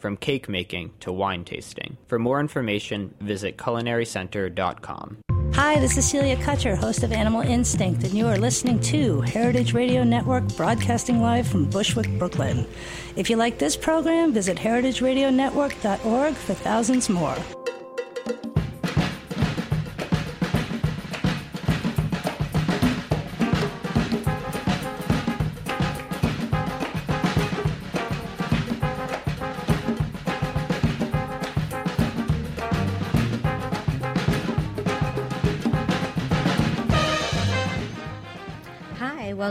from cake making to wine tasting. For more information, visit culinarycenter.com. Hi, this is Celia Kutcher, host of Animal Instinct, and you are listening to Heritage Radio Network, broadcasting live from Bushwick, Brooklyn. If you like this program, visit heritageradionetwork.org for thousands more.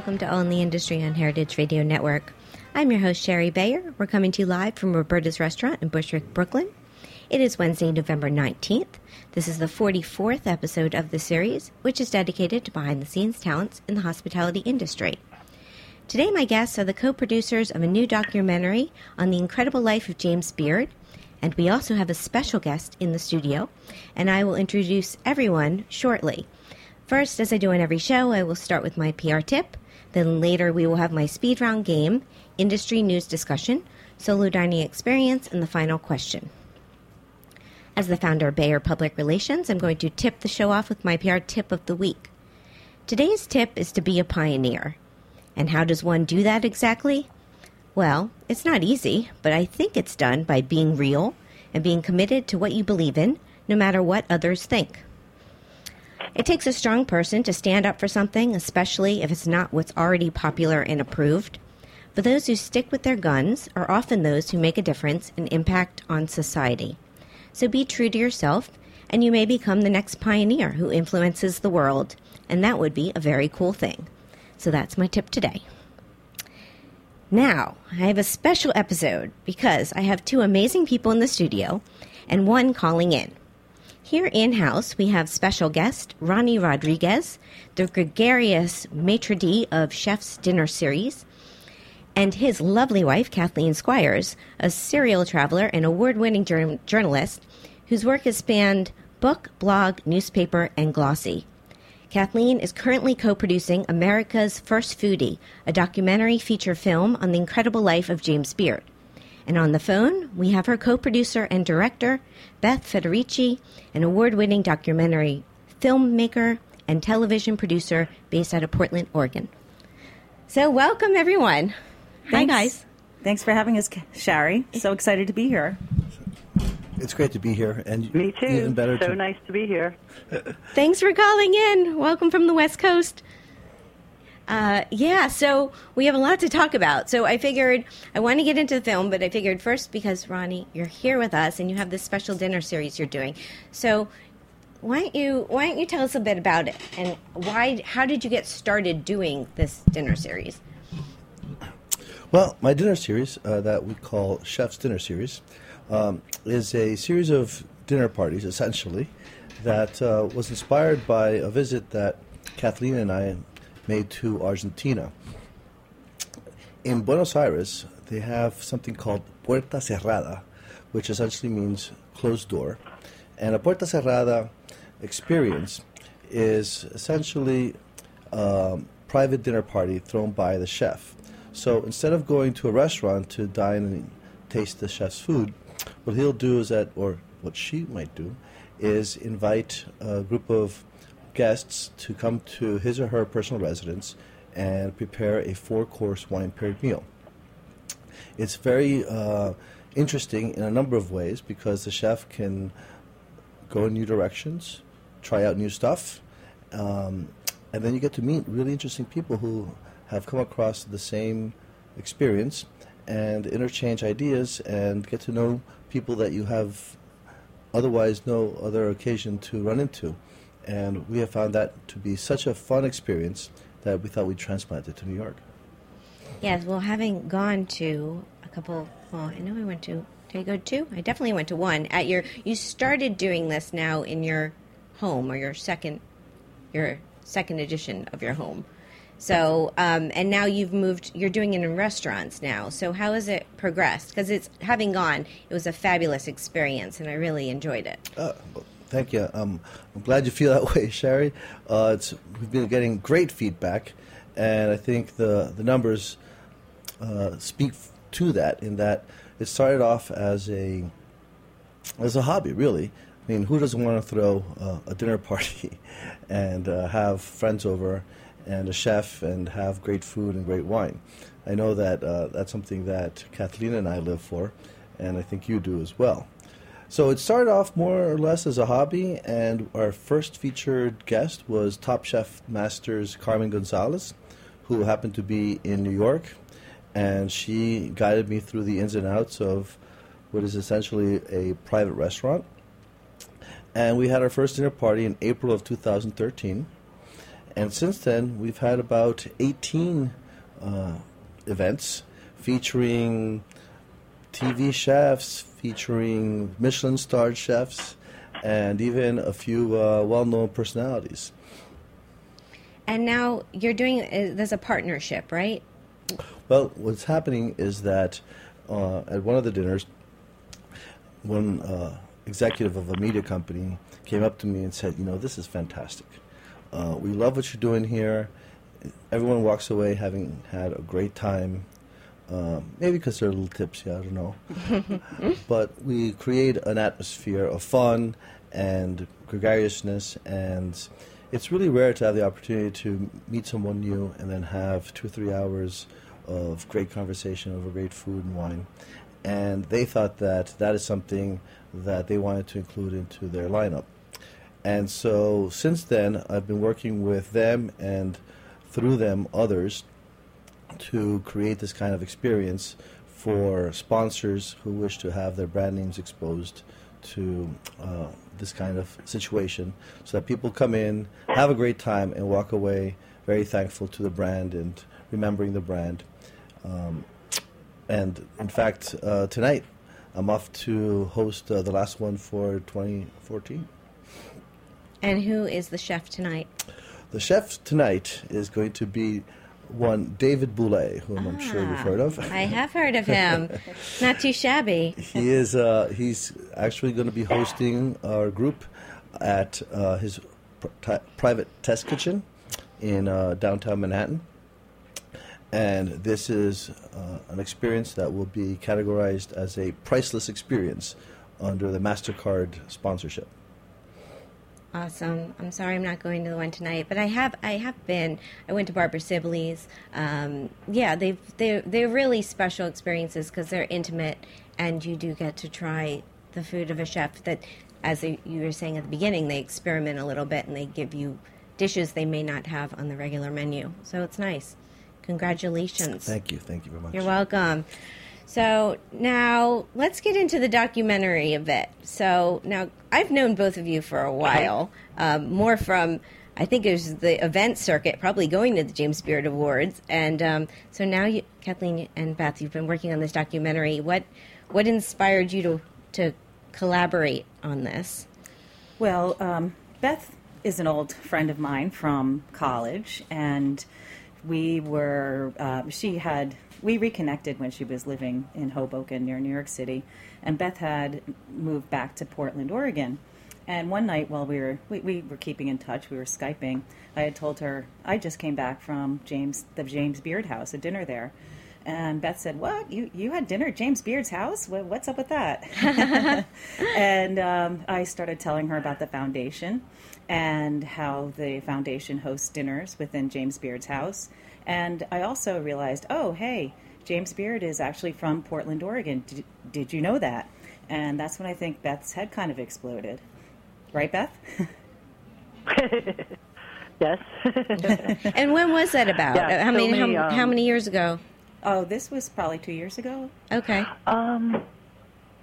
Welcome to in the Industry on Heritage Radio Network. I'm your host, Shari Bayer. We're coming to you live from Roberta's Restaurant in Bushwick, Brooklyn. It is Wednesday, November 19th. This is the 44th episode of the series, which is dedicated to behind the scenes talents in the hospitality industry. Today, my guests are the co producers of a new documentary on the incredible life of James Beard, and we also have a special guest in the studio, and I will introduce everyone shortly. First, as I do on every show, I will start with my PR tip. Then later, we will have my speed round game, industry news discussion, solo dining experience, and the final question. As the founder of Bayer Public Relations, I'm going to tip the show off with my PR tip of the week. Today's tip is to be a pioneer. And how does one do that exactly? Well, it's not easy, but I think it's done by being real and being committed to what you believe in, no matter what others think. It takes a strong person to stand up for something, especially if it's not what's already popular and approved. But those who stick with their guns are often those who make a difference and impact on society. So be true to yourself, and you may become the next pioneer who influences the world, and that would be a very cool thing. So that's my tip today. Now, I have a special episode because I have two amazing people in the studio and one calling in. Here in house, we have special guest Ronnie Rodriguez, the gregarious maitre d' of Chef's Dinner Series, and his lovely wife, Kathleen Squires, a serial traveler and award winning jour- journalist whose work has spanned book, blog, newspaper, and glossy. Kathleen is currently co producing America's First Foodie, a documentary feature film on the incredible life of James Beard. And on the phone, we have her co producer and director, Beth Federici, an award winning documentary filmmaker and television producer based out of Portland, Oregon. So, welcome everyone. Hi, guys. Thanks for having us, Shari. So excited to be here. It's great to be here, and Me too. even better so to nice to be here. Thanks for calling in. Welcome from the West Coast. Uh, yeah, so we have a lot to talk about. So I figured I want to get into the film, but I figured first because Ronnie, you're here with us and you have this special dinner series you're doing. So why don't you why don't you tell us a bit about it and why how did you get started doing this dinner series? Well, my dinner series uh, that we call Chef's Dinner Series um, is a series of dinner parties, essentially, that uh, was inspired by a visit that Kathleen and I made to Argentina. In Buenos Aires, they have something called Puerta Cerrada, which essentially means closed door. And a Puerta Cerrada experience is essentially um, private dinner party thrown by the chef. So instead of going to a restaurant to dine and taste the chef's food, what he'll do is that, or what she might do, is invite a group of guests to come to his or her personal residence and prepare a four course wine paired meal. It's very uh, interesting in a number of ways because the chef can go in new directions, try out new stuff, um, and then you get to meet really interesting people who have come across the same experience and interchange ideas and get to know people that you have otherwise no other occasion to run into. And we have found that to be such a fun experience that we thought we'd transplant it to New York. Yes, well, having gone to a couple, well, I know I went to, did I go to two? I definitely went to one. At your, you started doing this now in your home or your second, your second edition of your home. So, um, and now you've moved, you're doing it in restaurants now. So, how has it progressed? Because it's, having gone, it was a fabulous experience and I really enjoyed it. Uh, well, thank you. Um, I'm glad you feel that way, Shari. Uh, we've been getting great feedback, and I think the, the numbers uh, speak to that in that it started off as a, as a hobby, really. I mean, who doesn't want to throw uh, a dinner party and uh, have friends over? and a chef and have great food and great wine. I know that uh, that's something that Kathleen and I live for, and I think you do as well. So it started off more or less as a hobby, and our first featured guest was Top Chef Masters Carmen Gonzalez, who happened to be in New York, and she guided me through the ins and outs of what is essentially a private restaurant. And we had our first dinner party in April of 2013 and since then, we've had about 18 uh, events featuring TV chefs, featuring Michelin starred chefs, and even a few uh, well known personalities. And now you're doing, uh, there's a partnership, right? Well, what's happening is that uh, at one of the dinners, one uh, executive of a media company came up to me and said, You know, this is fantastic uh, we love what you're doing here. Everyone walks away having had a great time. Um, maybe because they're a little tipsy, I don't know. but we create an atmosphere of fun and gregariousness, and it's really rare to have the opportunity to meet someone new and then have two or three hours of great conversation over great food and wine. And they thought that that is something that they wanted to include into their lineup. And so since then, I've been working with them and through them others to create this kind of experience for sponsors who wish to have their brand names exposed to uh, this kind of situation so that people come in, have a great time, and walk away very thankful to the brand and remembering the brand. Um, and in fact, uh, tonight I'm off to host uh, the last one for 2014. And who is the chef tonight? The chef tonight is going to be one David Bouley, whom ah, I'm sure you've heard of. I have heard of him. Not too shabby. He is. Uh, he's actually going to be hosting our group at uh, his pr- private test kitchen in uh, downtown Manhattan. And this is uh, an experience that will be categorized as a priceless experience under the MasterCard sponsorship. Awesome. I'm sorry I'm not going to the one tonight, but I have I have been. I went to Barbara Sibley's. Um, yeah, they've they they're really special experiences because they're intimate, and you do get to try the food of a chef that, as you were saying at the beginning, they experiment a little bit and they give you dishes they may not have on the regular menu. So it's nice. Congratulations. Thank you. Thank you very much. You're welcome. So now let's get into the documentary a bit. So now I've known both of you for a while, um, more from I think it was the event circuit, probably going to the James Beard Awards, and um, so now you, Kathleen and Beth, you've been working on this documentary. What what inspired you to to collaborate on this? Well, um, Beth is an old friend of mine from college, and we were uh, she had we reconnected when she was living in Hoboken near New York City, and Beth had moved back to Portland, Oregon. And one night while we were we, we were keeping in touch, we were skyping. I had told her I just came back from James the James Beard House, a dinner there. And Beth said, "What? You you had dinner at James Beard's house? What, what's up with that?" and um, I started telling her about the foundation and how the foundation hosts dinners within James Beard's house. And I also realized, oh, hey, James Beard is actually from Portland, Oregon. Did, did you know that? And that's when I think Beth's head kind of exploded. Right, Beth? yes. and when was that about? Yeah, how so many we, how, um, how many years ago? oh, this was probably two years ago. Okay. um,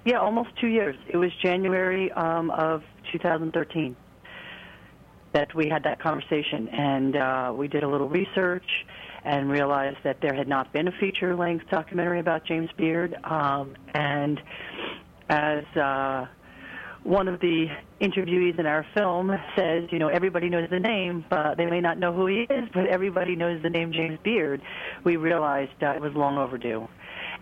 yeah, almost two years. It was January um, of 2013 that we had that conversation, and uh, we did a little research and realized that there had not been a feature-length documentary about James Beard. Um, and as uh, one of the interviewees in our film says, you know, everybody knows the name, but they may not know who he is, but everybody knows the name James Beard. We realized uh, it was long overdue.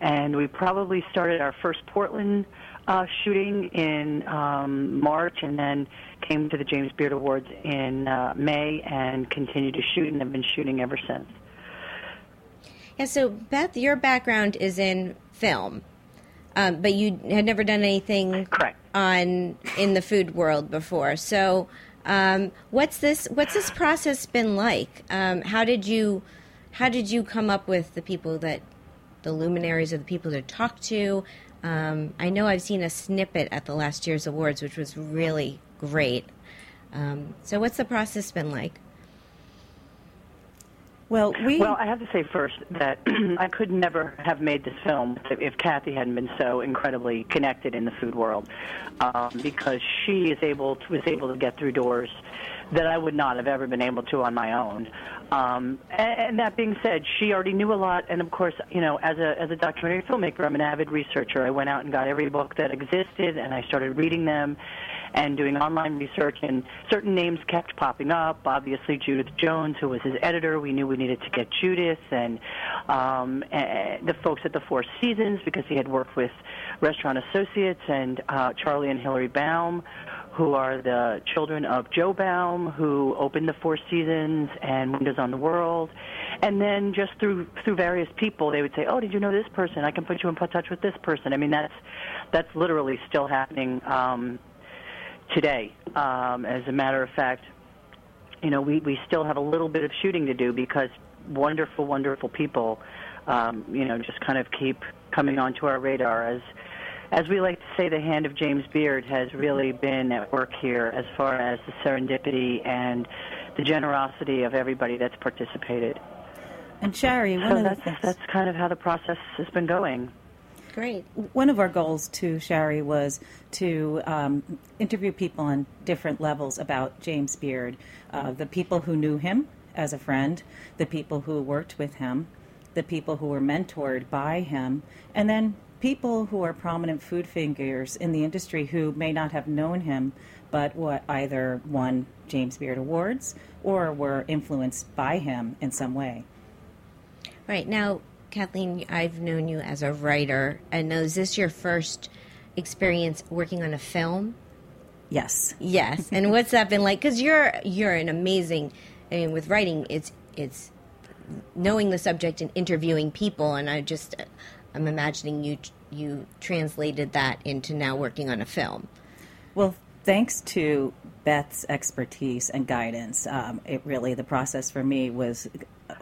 And we probably started our first Portland uh, shooting in um, March and then came to the James Beard Awards in uh, May and continued to shoot and have been shooting ever since. Yeah. So Beth, your background is in film, um, but you had never done anything Correct. on in the food world before. So, um, what's this? What's this process been like? Um, how did you, how did you come up with the people that, the luminaries of the people to talk to? Um, I know I've seen a snippet at the last year's awards, which was really great. Um, so, what's the process been like? Well, we Well, I have to say first that I could never have made this film if, Kathy hadn't been so incredibly connected in the food world, um, because she is able to, was able to get through doors that I would not have ever been able to on my own. Um, and, and that being said, she already knew a lot, and of course, you know, as a as a documentary filmmaker, I'm an avid researcher. I went out and got every book that existed, and I started reading them and doing online research, and certain names kept popping up. Obviously, Judith Jones, who was his editor, we knew we needed to get Judith, and um, eh, the folks at the Four Seasons because he had worked with Restaurant Associates and uh, Charlie and Hillary Baum, who are the children of Joe Baum, who opened the Four Seasons and Windows on the World. And then just through through various people, they would say, "Oh, did you know this person? I can put you in touch with this person." I mean, that's that's literally still happening. Um, today. Um, as a matter of fact, you know, we, we still have a little bit of shooting to do because wonderful, wonderful people, um, you know, just kind of keep coming onto our radar. As as we like to say, the hand of James Beard has really been at work here as far as the serendipity and the generosity of everybody that's participated. and Shari, one So that's that's kind of how the process has been going. Great. one of our goals too, Shari was to um, interview people on different levels about James Beard, uh, the people who knew him as a friend, the people who worked with him, the people who were mentored by him, and then people who are prominent food figures in the industry who may not have known him, but what either won James Beard awards or were influenced by him in some way. Right now, Kathleen, I've known you as a writer, and is this your first experience working on a film? Yes. Yes. and what's that been like? Because you're you're an amazing. I mean, with writing, it's it's knowing the subject and interviewing people, and I just I'm imagining you you translated that into now working on a film. Well, thanks to Beth's expertise and guidance, um, it really the process for me was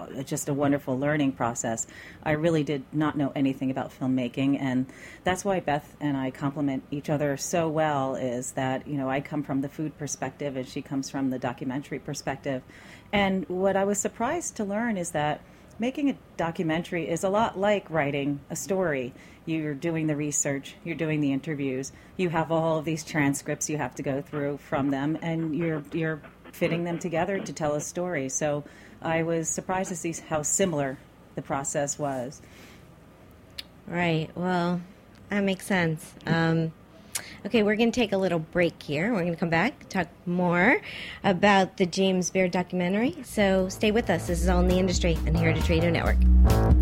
Uh, just a wonderful learning process. I really did not know anything about filmmaking, and that's why Beth and I complement each other so well. Is that you know I come from the food perspective, and she comes from the documentary perspective, and what I was surprised to learn is that making a documentary is a lot like writing a story. You're doing the research, you're doing the interviews, you have all of these transcripts you have to go through from them, and you're you're fitting them together to tell a story. So I was surprised to see how similar the process was. Right. Well, that makes sense. Um, okay, we're going to take a little break here. We're going to come back, talk more about the James Beard documentary. So stay with us. This is All in the Industry on Heritage Radio Network.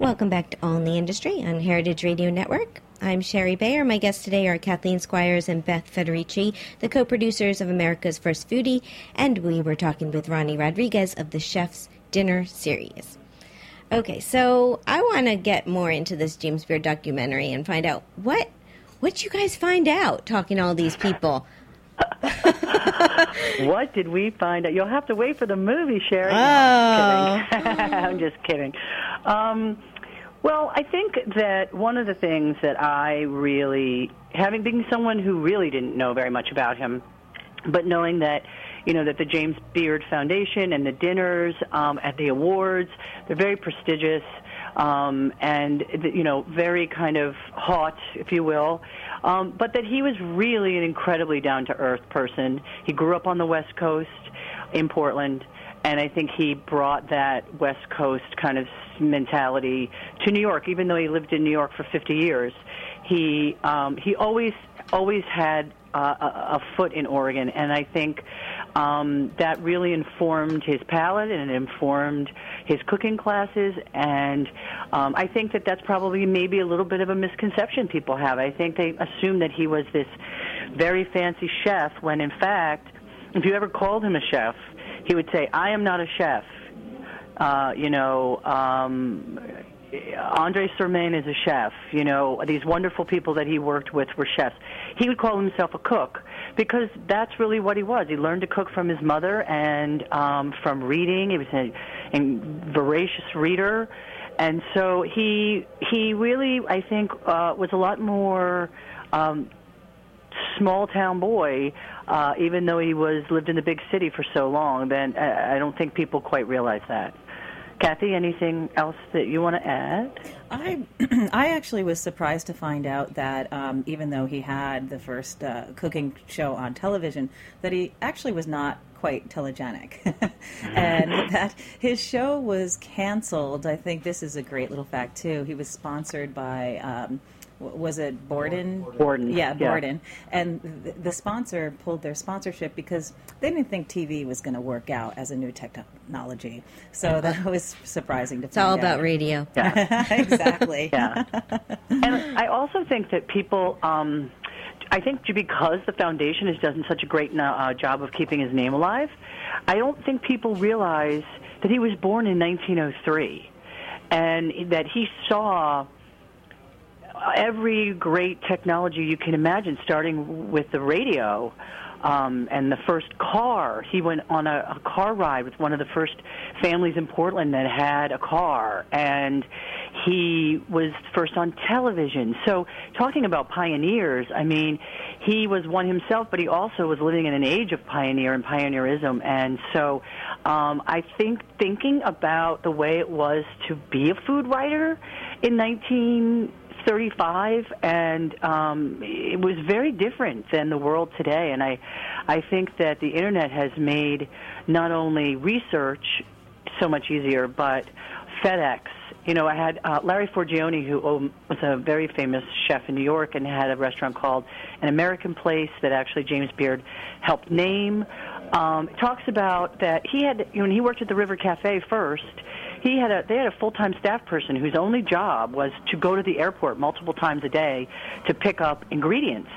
Welcome back to All in the Industry on Heritage Radio Network. I'm Shari Bayer. My guests today are Kathleen Squires and Beth Federici, the co producers of America's First Foodie, and we were talking with Ronnie Rodriguez of the Chef's Dinner series. Okay, so I want to get more into this James Beard documentary and find out what what you guys find out talking to all these people. what did we find out? You'll have to wait for the movie, Shari. Oh. No, I'm, kidding. I'm just kidding. Um, well, I think that one of the things that I really, having been someone who really didn't know very much about him, but knowing that, you know, that the James Beard Foundation and the dinners um, at the awards, they're very prestigious um, and, you know, very kind of hot, if you will. Um, but that he was really an incredibly down to earth person. He grew up on the West Coast in Portland and I think he brought that West Coast kind of mentality to New York. Even though he lived in New York for 50 years, he um, he always always had uh, a, a foot in Oregon, and I think um, that really informed his palate and it informed his cooking classes. And um, I think that that's probably maybe a little bit of a misconception people have. I think they assume that he was this very fancy chef when, in fact, if you ever called him a chef, he would say, "I am not a chef." Uh, you know, um, Andre Surmain is a chef. You know, these wonderful people that he worked with were chefs. He would call himself a cook because that's really what he was. He learned to cook from his mother and um, from reading. He was a, a voracious reader, and so he he really, I think, uh, was a lot more. Um, small town boy, uh, even though he was lived in the big city for so long. Then uh, I don't think people quite realize that. Kathy, anything else that you want to add? I I actually was surprised to find out that um, even though he had the first uh, cooking show on television, that he actually was not quite telegenic, and that his show was canceled. I think this is a great little fact too. He was sponsored by. Um, was it Borden? Borden. Yeah, yeah. Borden. And the, the sponsor pulled their sponsorship because they didn't think TV was going to work out as a new technology. So that was surprising to It's all find about out. radio. exactly. Yeah. and I also think that people, um, I think because the foundation has done such a great uh, job of keeping his name alive, I don't think people realize that he was born in 1903 and that he saw every great technology you can imagine, starting with the radio um, and the first car. He went on a, a car ride with one of the first families in Portland that had a car, and he was first on television. So, talking about pioneers, I mean, he was one himself, but he also was living in an age of pioneer and pioneerism. And so, um, I think thinking about the way it was to be a food writer in 19. 35 and um, it was very different than the world today. And I I think that the internet has made not only research so much easier but FedEx. You know I had uh, Larry Forgione who was a very famous chef in New York and had a restaurant called An American Place that actually James Beard helped name. Um, talks about that he had you know, when he worked at the River Cafe first he had a they had a full time staff person whose only job was to go to the airport multiple times a day to pick up ingredients.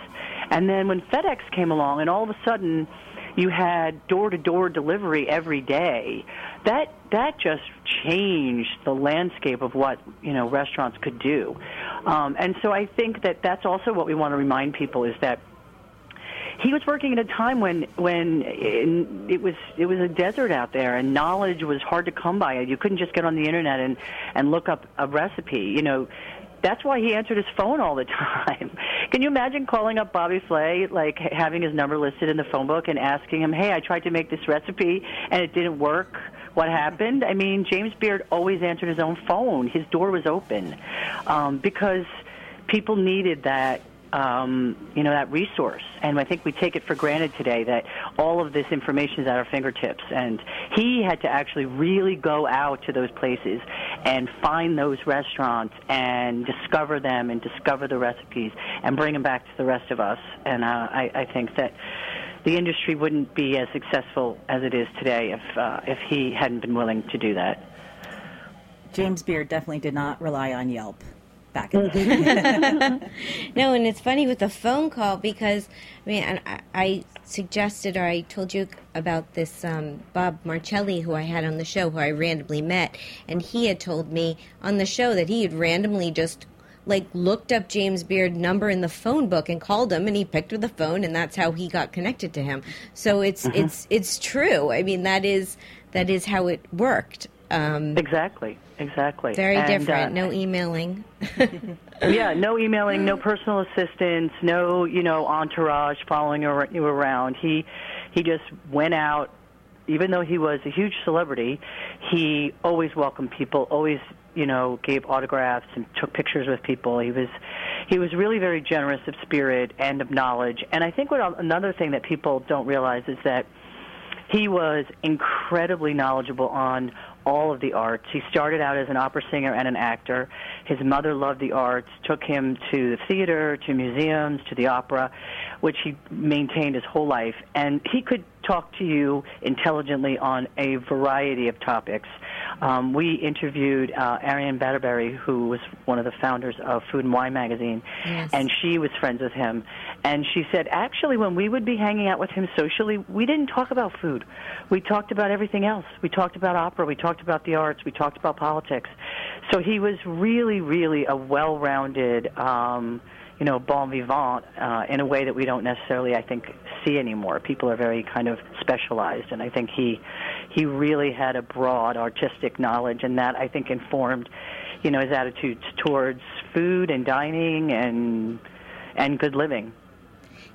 And then when FedEx came along and all of a sudden you had door to door delivery every day, that that just changed the landscape of what you know restaurants could do. Um, and so I think that that's also what we want to remind people is that he was working at a time when when it was it was a desert out there and knowledge was hard to come by. You couldn't just get on the internet and and look up a recipe. You know, that's why he answered his phone all the time. Can you imagine calling up Bobby Flay, like having his number listed in the phone book and asking him, "Hey, I tried to make this recipe and it didn't work what happened. I mean, James Beard always answered his own phone. His door was open um, because people needed that um, you know that resource. And I think we take it for granted today that all of this information is at our fingertips. And he had to actually really go out to those places and find those restaurants and discover them and discover the recipes and bring them back to the rest of us. And uh, I, I think that the industry wouldn't be as successful as it is today if uh, if he hadn't been willing to do that. James Beard definitely did not rely on Yelp back in the day. no, and it's funny with the phone call because I mean, and I, I suggested or I told you about this um, Bob Marcelli who I had on the show, who I randomly met, and he had told me on the show that he had randomly just like looked up James Beard number in the phone book and called him and he picked up the phone and that's how he got connected to him. So it's Mm-hmm. it's it's true. I mean that is that is how it worked. Um, Exactly, exactly. very And, different. uh, no emailing. yeah, no emailing, no personal assistance, no you know entourage following you around. He he just went out. Even though he was a huge celebrity, he always welcomed people. Always you know gave autographs and took pictures with people. He was he was really very generous of spirit and of knowledge. And I think what another thing that people don't realize is that he was incredibly knowledgeable on all of the arts. He started out as an opera singer and an actor. His mother loved the arts, took him to the theater, to museums, to the opera, which he maintained his whole life. And he could talk to you intelligently on a variety of topics. Um, we interviewed uh, Ariane Batterberry, who was one of the founders of Food and Wine magazine, Yes. and she was friends with him. And she said, actually, when we would be hanging out with him socially, we didn't talk about food. We talked about everything else. We talked about opera. We talked about the arts. We talked about politics. So he was really, really a well-rounded, um, you know, bon vivant uh, in a way that we don't necessarily, I think, see anymore. People are very kind of specialized, and I think he he really had a broad artistic knowledge, and that I think informed, you know, his attitudes towards food and dining and and good living.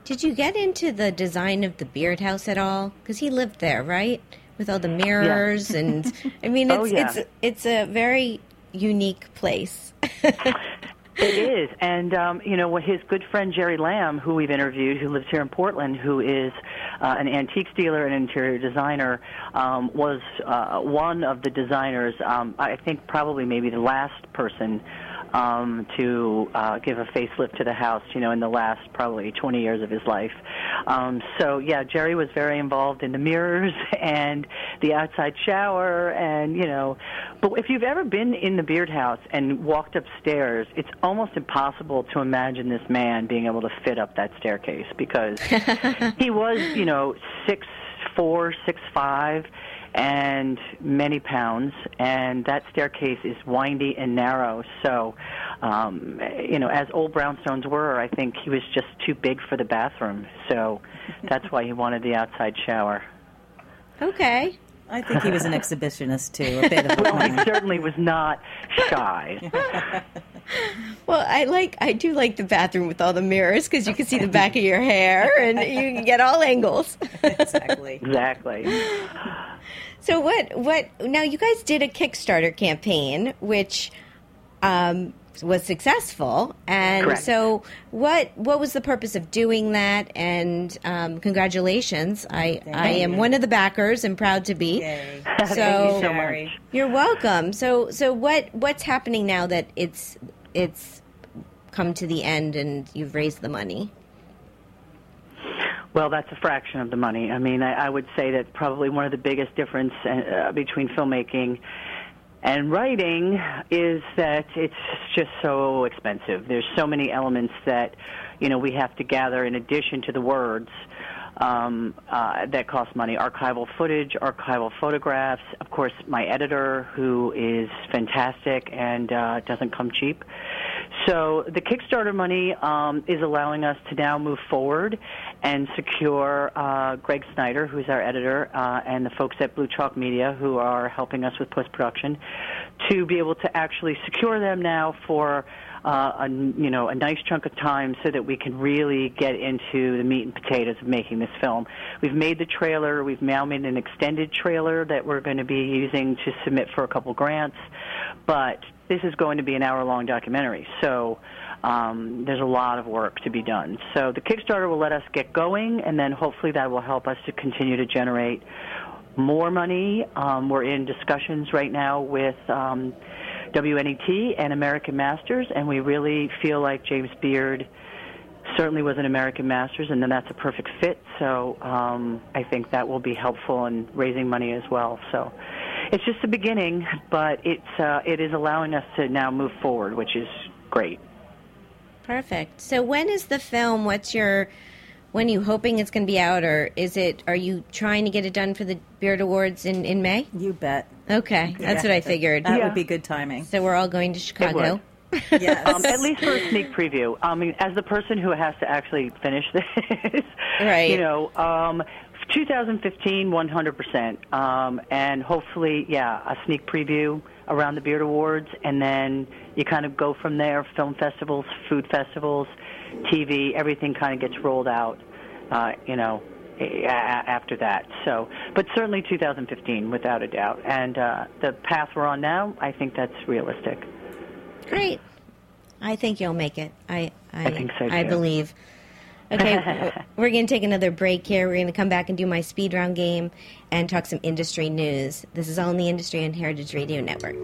Did you get into the design of the Beard House at all? Because he lived there, right? With all the mirrors and I mean, oh, it's Oh, yeah. it's it's a very unique place. It is, and um, you know, what his good friend Jerry Lamb, who we've interviewed, who lives here in Portland, who is uh, an antiques dealer and interior designer, um, was uh, one of the designers. Um, I think probably maybe the last person um, to uh, give a facelift to the house. You know, in the last probably 20 years of his life. Um, so yeah, Jerry was very involved in the mirrors and the outside shower, and you know, but if you've ever been in the Beard House and walked upstairs, it's almost impossible to imagine this man being able to fit up that staircase because he was, you know, six four, six five, and many pounds, and that staircase is windy and narrow. So, um, you know, as old brownstones were, I think he was just too big for the bathroom. So that's why he wanted the outside shower. okay. I think he was an exhibitionist too, a bit of Well, he certainly was not shy. Well, I like I do like the bathroom with all the mirrors because you can see the back of your hair and you can get all angles. exactly. Exactly. So what what now you guys did a Kickstarter campaign which um, was successful and Correct. so what what was the purpose of doing that and um, congratulations I I am you. one of the backers and proud to be Yay. so, Thank you so much. You're welcome so so what what's happening now that it's it's come to the end and you've raised the money Well, that's a fraction of the money. I mean, I, I would say that probably one of the biggest difference uh, between filmmaking and writing is that it's just so expensive. There's so many elements that you know we have to gather in addition to the words um, uh, that cost money. Archival footage, archival photographs. Of course, my editor, who is fantastic and uh, doesn't come cheap. So the Kickstarter money um, is allowing us to now move forward and secure uh, Greg Snyder, who's our editor, uh, and the folks at Blue Chalk Media, who are helping us with post production, to be able to actually secure them now for uh, a you know a nice chunk of time so that we can really get into the meat and potatoes of making this film. We've made the trailer. We've now made an extended trailer that we're going to be using to submit for a couple grants, but this is going to be an hour-long documentary. So. Um, there's a lot of work to be done. So the Kickstarter will let us get going, and then hopefully that will help us to continue to generate more money. Um, we're in discussions right now with um, WNET and American Masters, and we really feel like James Beard certainly was an American Masters, and then that's a perfect fit. So um, I think that will be helpful in raising money as well. So it's just the beginning, but it's uh, it is allowing us to now move forward, which is great. Perfect. So when is the film? What's your when are you hoping it's going to be out, or is it? Are you trying to get it done for the Beard Awards in in May? You bet. Okay, that's what I figured. That Yeah. would be good timing. So we're all going to Chicago. Yes. Um, at least for a sneak preview. I mean, as the person who has to actually finish this, Right. You know, um, 2015, 100%, um, and hopefully, yeah, a sneak preview around the Beard Awards, and then you kind of go from there. Film festivals, food festivals, TV, everything kind of gets rolled out. Uh, you know, a- a- after that. So, but certainly 2015, without a doubt. And uh, the path we're on now, I think that's realistic. Great. I think you'll make it. I I, I think so, I believe. Okay, we're going to take another break here. We're going to come back and do my speed round game and talk some industry news. This is all in the industry on Heritage Radio Network.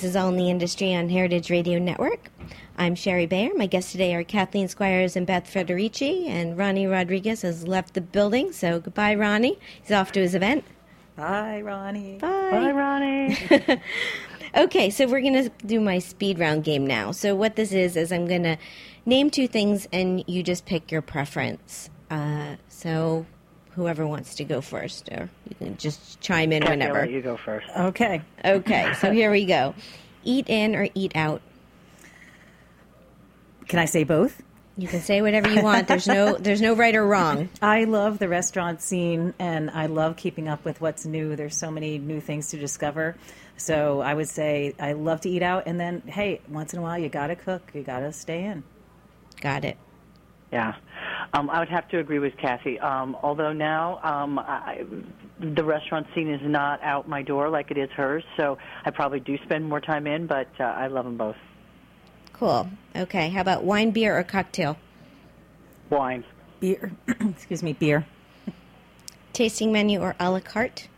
This is All in the Industry on Heritage Radio Network. I'm Shari Bayer. My guests today are Kathleen Squires and Beth Federici, and Ronnie Rodriguez has left the building. So goodbye, Ronnie. He's off to his event. Bye, Ronnie. Bye. Bye, Ronnie. Okay, so we're going to do my speed round game now. So, what this is, is I'm going to name two things and you just pick your preference. Uh, so, whoever wants to go first, or you can just chime in Kathy, whenever. let you go first. Okay. Okay, so here we go. Eat in or eat out? Can I say both? You can say whatever you want. There's no there's no right or wrong. I love the restaurant scene and I love keeping up with what's new. There's so many new things to discover. So I would say I love to eat out. And then, hey, once in a while, you got to cook, you got to stay in. Got it. Yeah, um, I would have to agree with Kathy. Um, although now um, I, the restaurant scene is not out my door like it is hers, so I probably do spend more time in. But uh, I love them both. Cool. Okay. How about wine, beer, or cocktail? Wine, Beer, excuse me, beer, Tasting menu or a la carte?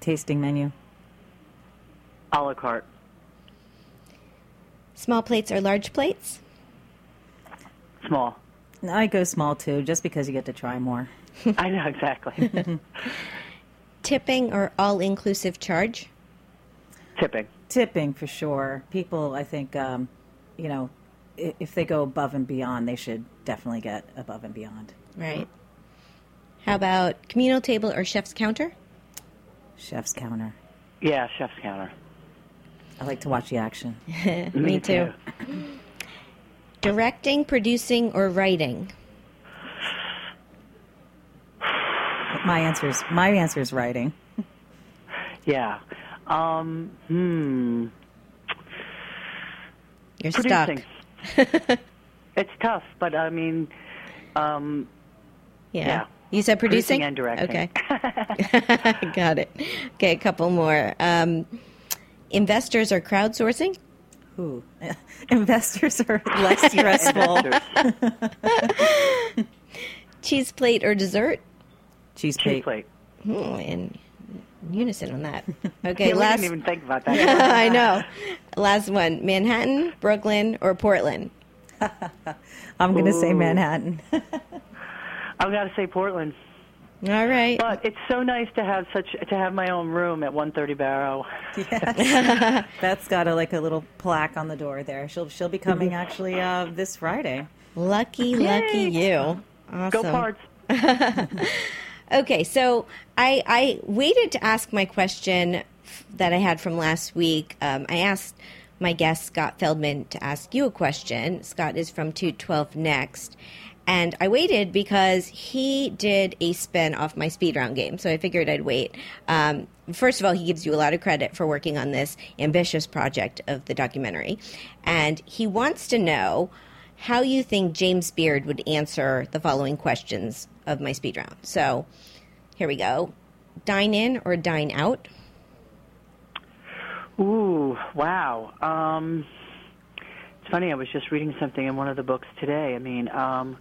tasting menu, a la carte, Small plates or large plates? small. I go small too, just because you get to try more. I know exactly. Tipping or all inclusive charge? Tipping. Tipping for sure. People, I think, um, you know, if they go above and beyond, they should definitely get above and beyond. Right. How about communal table or chef's counter? Chef's counter. Yeah, chef's counter. I like to watch the action. Me too. Directing, producing, or writing? My answer is my answer is writing. Yeah. Um, hmm. You're Producing. stuck. It's tough, but I mean, um, Yeah. Yeah. You said producing? Producing and directing. Okay. Got it. Okay, a couple more. Um, investors or crowdsourcing? Ooh. Investors are less stressful. Cheese plate or dessert? Cheese Cheese plate. plate. Hmm, and unison on that. Okay, Yeah, we last. didn't even think about that. I know. Last one: Manhattan, Brooklyn, or Portland. I'm going to say Manhattan. I've got to say Portland. All right. But it's so nice to have such to have my own room at 130 Barrow. yeah. Beth's got a like a little plaque on the door there. She'll she'll be coming actually uh, this Friday. Lucky, lucky you. Awesome. Go Parts. Okay, so I, I waited to ask my question that I had from last week. Um, I asked my guest, Scott Feldman, to ask you a question. Scott is from 212 Next. And I waited because he did a spin off my speed round game, so I figured I'd wait. Um, first of all, he gives you a lot of credit for working on this ambitious project of the documentary. And he wants to know how you think James Beard would answer the following questions of my speed round. So here we go. Dine in or dine out? Ooh, wow. Um, it's funny. I was just reading something in one of the books today. I mean, um,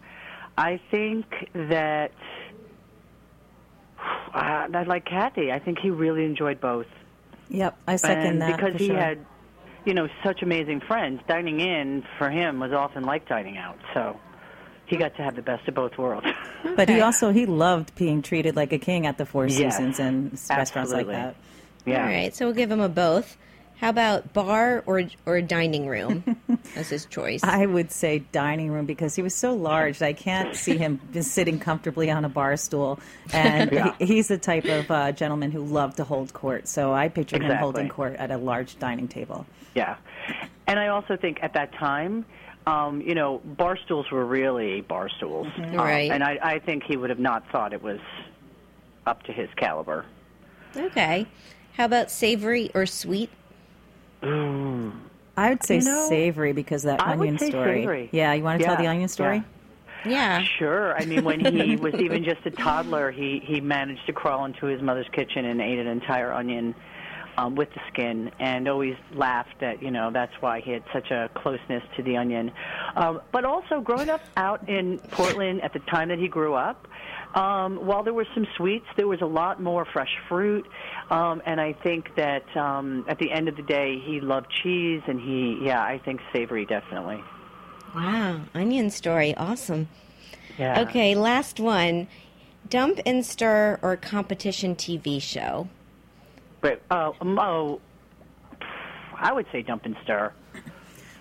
I think that uh, I like Kathy. I think he really enjoyed both. Yep, I second and that because for he sure. had, you know, such amazing friends. Dining in for him was often like dining out. So he got to have the best of both worlds. But he also he loved being treated like a king at the Four Yes, Seasons and restaurants like that. yeah. All right, so we'll give him a both. How about bar or or dining room as his choice? I would say dining room because he was so large I can't see him sitting comfortably on a bar stool. And Yeah. he, he's the type of uh, gentleman who loved to hold court. So I picture him holding court at a large dining table. Yeah. And I also think at that time, um, you know, bar stools were really bar stools. Um, Right. and I, I think he would have not thought it was up to his caliber. Okay. How about savory or sweet? Mm. I would say You know, savory because of that I would onion say story. savory. Yeah, you want to tell the onion story? Yeah. Sure. I mean, when he was even just a toddler, he he managed to crawl into his mother's kitchen and ate an entire onion um, with the skin, and always laughed that you know that's why he had such a closeness to the onion. Um, but also, growing up out in Portland at the time that he grew up, um, while there were some sweets, there was a lot more fresh fruit, um, and I think that um, at the end of the day, he loved cheese, and he yeah, I think savory definitely. Wow. Onion story. Awesome. Yeah. Okay, last one. Dump and stir or competition TV show? But oh, um, oh, I would say dump and stir.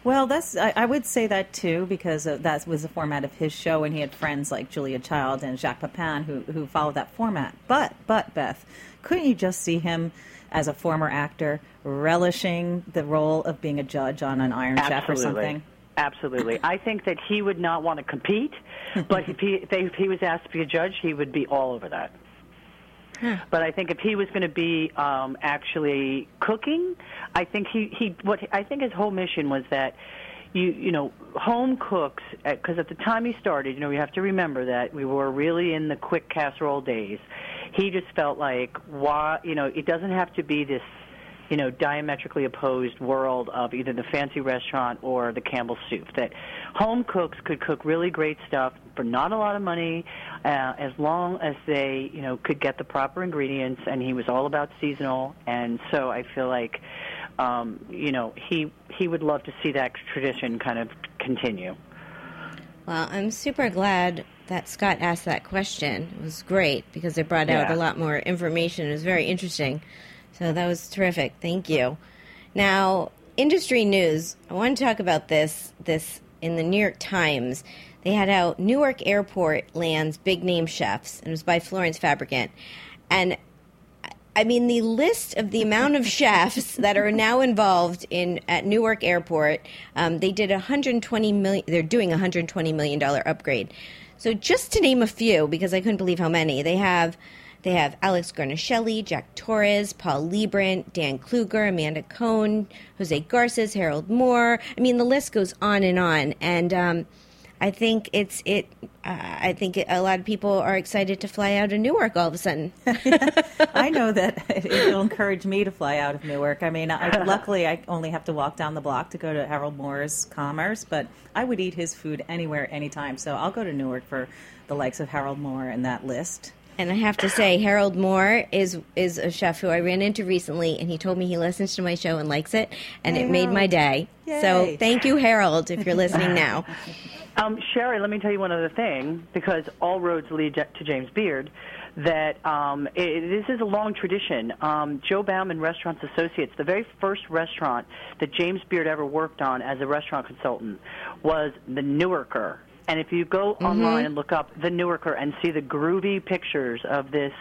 Well, that's I, I would say that too because uh, that was the format of his show, and he had friends like Julia Child and Jacques Pepin who who followed that format. But but Beth, couldn't you just see him as a former actor relishing the role of being a judge on an Iron Chef or something? Absolutely. I think that he would not want to compete, but if he, if he was asked to be a judge, he would be all over that. But I think if he was going to be um, actually cooking, I think he, he what I think his whole mission was that you you know home cooks because at the time he started, you know you have to remember that we were really in the quick casserole days. He just felt like why you know it doesn't have to be this you know, diametrically opposed world of either the fancy restaurant or the Campbell soup. That home cooks could cook really great stuff for not a lot of money, uh, as long as they, you know, could get the proper ingredients. And he was all about seasonal, and so I feel like, um, you know, he he would love to see that tradition kind of continue. Well, I'm super glad that Scott asked that question. It was great because it brought out a lot more information. It was very interesting. So that was terrific. Thank you. Now, industry news. I want to talk about this this in the New York Times. They had out Newark Airport lands big name chefs, and it was by Florence Fabricant. And I mean, the list of the amount of chefs that are now involved in at Newark Airport. Um, they did 120 million. They're doing 120 million dollar upgrade. So just to name a few, because I couldn't believe how many they have. They have Alex Guarnaschelli, Jacques Torres, Paul Liebrandt, Dan Kluger, Amanda Cohen, Jose Garces, Harold Moore. I mean, the list goes on and on. And um, I think it's it. Uh, I think a lot of people are excited to fly out of Newark all of a sudden. I know that it'll encourage me to fly out of Newark. I mean, I, luckily I only have to walk down the block to go to Harold Moore's Commerce, but I would eat his food anywhere, anytime. So I'll go to Newark for the likes of Harold Moore and that list. And I have to say, Harold Moore is is a chef who I ran into recently, and he told me he listens to my show and likes it, and Hey, it made my day. Yay. So thank you, Harold, if you're listening now. Um, Shari, let me tell you one other thing, because all roads lead to James Beard. That um, it, this is a long tradition. Um, Joe Bauman Restaurants Associates, the very first restaurant that James Beard ever worked on as a restaurant consultant, was the Newarker. And if you go online and look up the Newarker and see the groovy pictures of this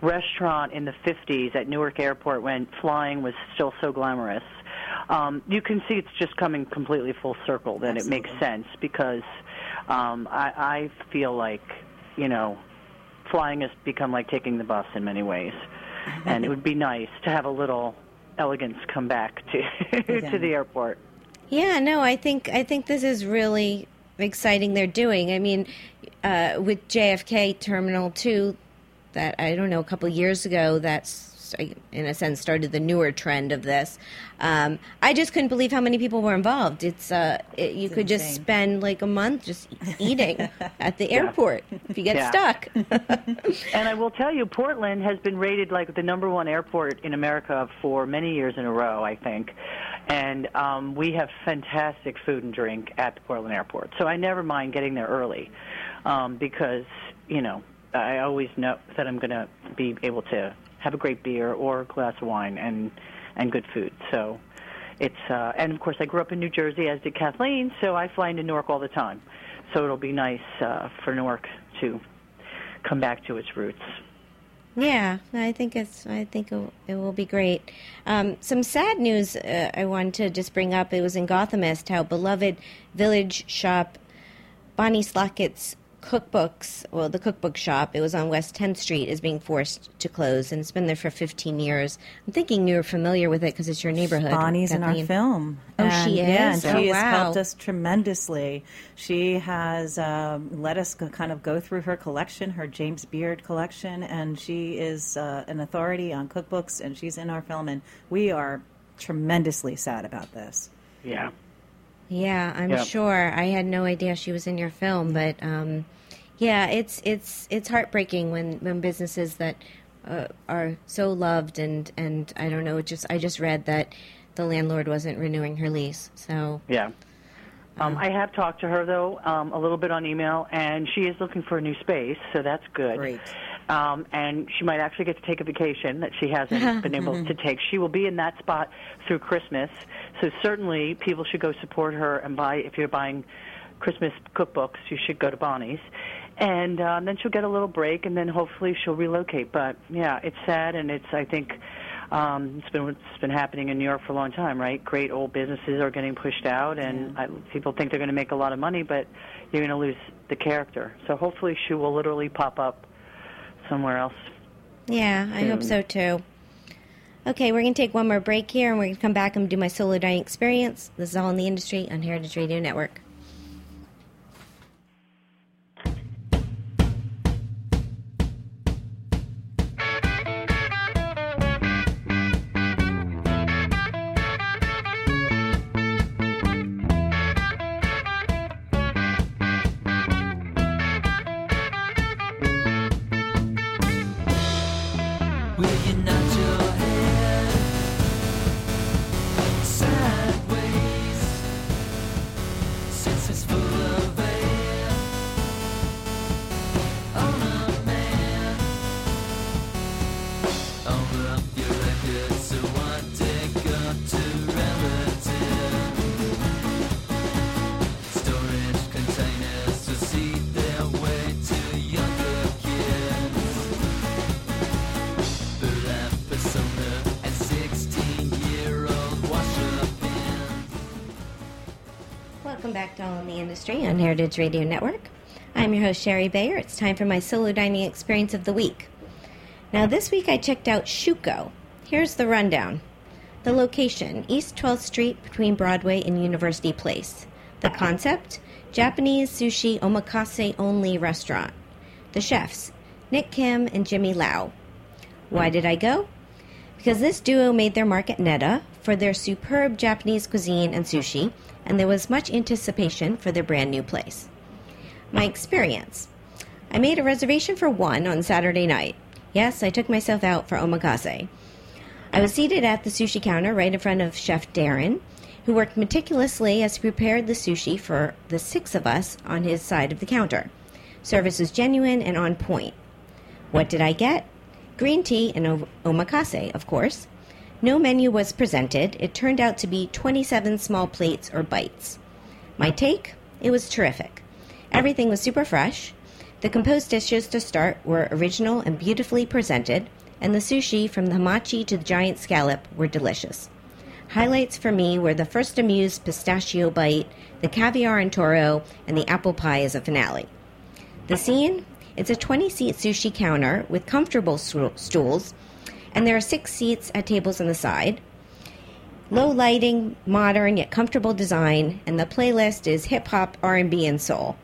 restaurant in the 50s at Newark Airport when flying was still so glamorous, um, you can see it's just coming completely full circle. That it makes sense because um, I, I feel like you know flying has become like taking the bus in many ways, and it would be nice to have a little elegance come back to to the airport. Yeah, no, I think I think this is really exciting. They're doing. I mean, uh, with JFK Terminal Two, that I don't know, a couple years ago, that's in a sense started the newer trend of this. Um, I just couldn't believe how many people were involved. It's uh, it, you could just spend like a month just eating at the airport if you get Yeah. stuck. And I will tell you, Portland has been rated like the number one airport in America for many years in a row, I think. And um, we have fantastic food and drink at the Portland airport. So I never mind getting there early um, because, you know, I always know that I'm going to be able to have a great beer or a glass of wine and, and good food. So it's, uh, and of course, I grew up in New Jersey, as did Kathleen, so I fly into Newark all the time. So it'll be nice uh, for Newark to come back to its roots. Yeah, I think it's. I think it, will- it will be great. Um, some sad news uh, I wanted to just bring up. It was in Gothamist how beloved village shop Bonnie Slotnick's cookbooks. Well, the cookbook shop. It was on West 10th Street. Is being forced to close, and it's been there for 15 years. I'm thinking you're familiar with it because it's your neighborhood. Bonnie's in our film. Oh, And, she Yeah, is? and she Oh, has wow. helped us tremendously. She has um, let us go, kind of go through her collection, her James Beard collection, and she is uh, an authority on cookbooks, and she's in our film, and we are tremendously sad about this. Yeah. Yeah, I'm Yeah. sure. I had no idea she was in your film, but um, yeah, it's it's it's heartbreaking when when businesses that uh, are so loved and and I don't know. It just I just read that the landlord wasn't renewing her lease. So Yeah. Um, I have talked to her though um, a little bit on email, and she is looking for a new space, so that's good. Great. Um, and she might actually get to take a vacation that she hasn't been able to take. She will be in that spot through Christmas, so certainly people should go support her and buy. If you're buying Christmas cookbooks, you should go to Bonnie's, and um, then she'll get a little break, and then hopefully she'll relocate. But yeah, it's sad, and it's I think um, it's been it's been happening in New York for a long time, right? Great old businesses are getting pushed out, and I, people think they're going to make a lot of money, but you're going to lose the character. So hopefully, she will literally pop up somewhere else. yeah, I hope so too. Okay, we're gonna take one more break here, and we're gonna come back and do my solo dining experience. This is all in the industry on Heritage Radio Network. All in the Industry on Heritage Radio Network. I'm your host, Shari Bayer. It's time for my solo dining experience of the week. Now, this week I checked out Shuko. Here's the rundown the location East 12th Street between Broadway and University Place. The concept Japanese sushi omakase only restaurant. The chefs Nick Kim and Jimmy Lau. Why did I go? Because this duo made their mark at Neta for their superb Japanese cuisine and sushi, and there was much anticipation for their brand new place. My experience I made a reservation for one on Saturday night. Yes, I took myself out for omakase. I was seated at the sushi counter right in front of Chef Darren, who worked meticulously as he prepared the sushi for the six of us on his side of the counter. Service was genuine and on point. What did I get? Green tea and omakase, of course. No menu was presented. It turned out to be 27 small plates or bites. My take? It was terrific. Everything was super fresh. The composed dishes to start were original and beautifully presented, and the sushi from the hamachi to the giant scallop were delicious. Highlights for me were the first amuse pistachio bite, the caviar and toro, and the apple pie as a finale. The scene? It's a 20 seat sushi counter with comfortable stools, and there are six seats at tables on the side. Low lighting, modern yet comfortable design, and the playlist is hip hop, R&B, and soul.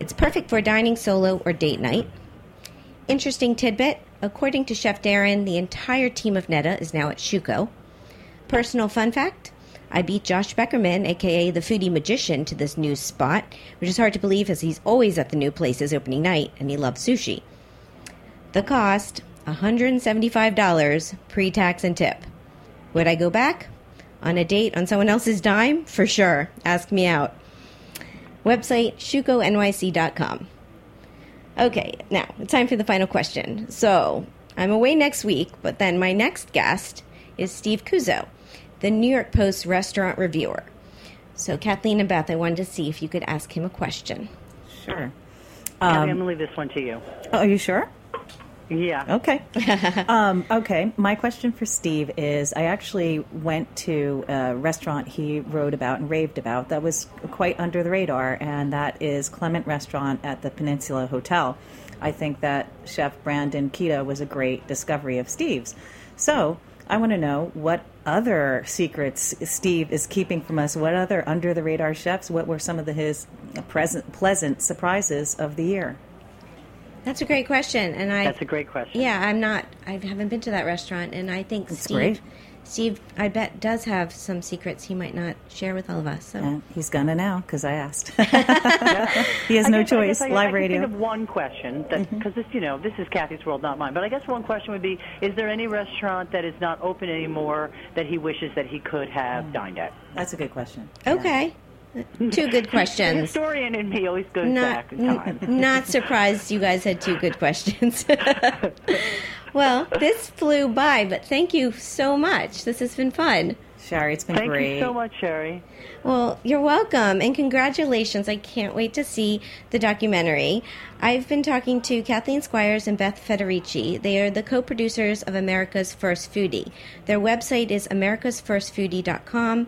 It's perfect for dining solo or date night. Interesting tidbit: according to Chef Darren, the entire team of Neta is now at Shuko. Personal fun fact: I beat Josh Beckerman, aka the foodie magician, to this new spot, which is hard to believe as he's always at the new place's opening night and he loves sushi. The cost $175 pre tax and tip. Would I go back? On a date on someone else's dime? For sure. Ask me out. Website shukonyc.com. Okay, now it's time for the final question. So, I'm away next week, but then my next guest is Steve Cuozzo, the New York Post restaurant reviewer. So, Kathleen and Beth, I wanted to see if you could ask him a question. Sure. Um, I'm going to leave this one to you. Oh, are you sure? Yeah. Okay. um, okay. My question for Steve is I actually went to a restaurant he wrote about and raved about that was quite under the radar, and that is Clement Restaurant at the Peninsula Hotel. I think that Chef Brandon Kida was a great discovery of Steve's. So I want to know what other secrets Steve is keeping from us. What other under the radar chefs? What were some of the, his present, pleasant surprises of the year? That's a great question, and I That's a great question. Yeah, I'm not. I haven't been to that restaurant, and I think Steve, great. Steve, I bet does have some secrets he might not share with all of us. So he's gonna now because I asked. he has I no guess- I choice. guess I, Live I can radio. think of one question that Mm-hmm. because this, you know, this is Kathy's world, not mine. But I guess one question would be: Is there any restaurant that is not open anymore that he wishes that he could have dined at? That's a good question. okay, two good The questions. historian in me always goes Not back in time. not surprised you guys had two good questions. well, this flew by, but thank you so much. This has been fun. Shari, it's been Thank great. you so much, Shari. Well, you're welcome and congratulations. I can't wait to see the documentary. I've been talking to Kathleen Squires and Beth Federici. They are the co producers of America's First Foodie. Their website is americasfirstfoodie.com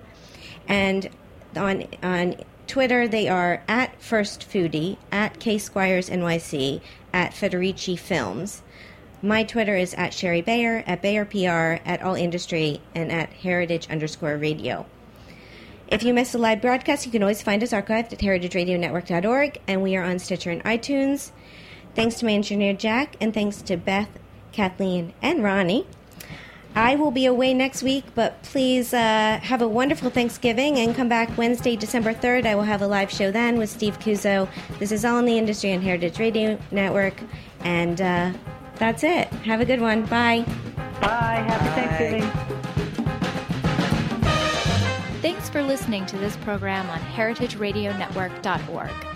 and on, on Twitter they are at First Foodie, at K Squires NYC, at Federici Films. My Twitter is at Shari Bayer, at Bayer PR, at All Industry, and at Heritage underscore radio. If you missed a live broadcast, you can always find us archived at heritageradionetwork.org, and we are on Stitcher and iTunes. Thanks to my engineer Jack, and thanks to Beth, Kathleen, and Ronnie. I will be away next week, but please uh, have a wonderful Thanksgiving and come back Wednesday, December 3rd. I will have a live show then with Steve Cuozzo. This is All in the Industry on Heritage Radio Network, and uh, that's it. Have a good one. Bye. Bye. Happy Thanksgiving. Thanks for listening to this program on heritageradionetwork.org.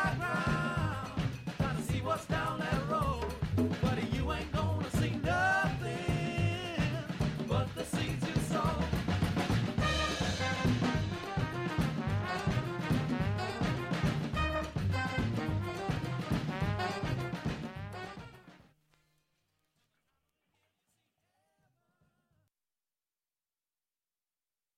down there.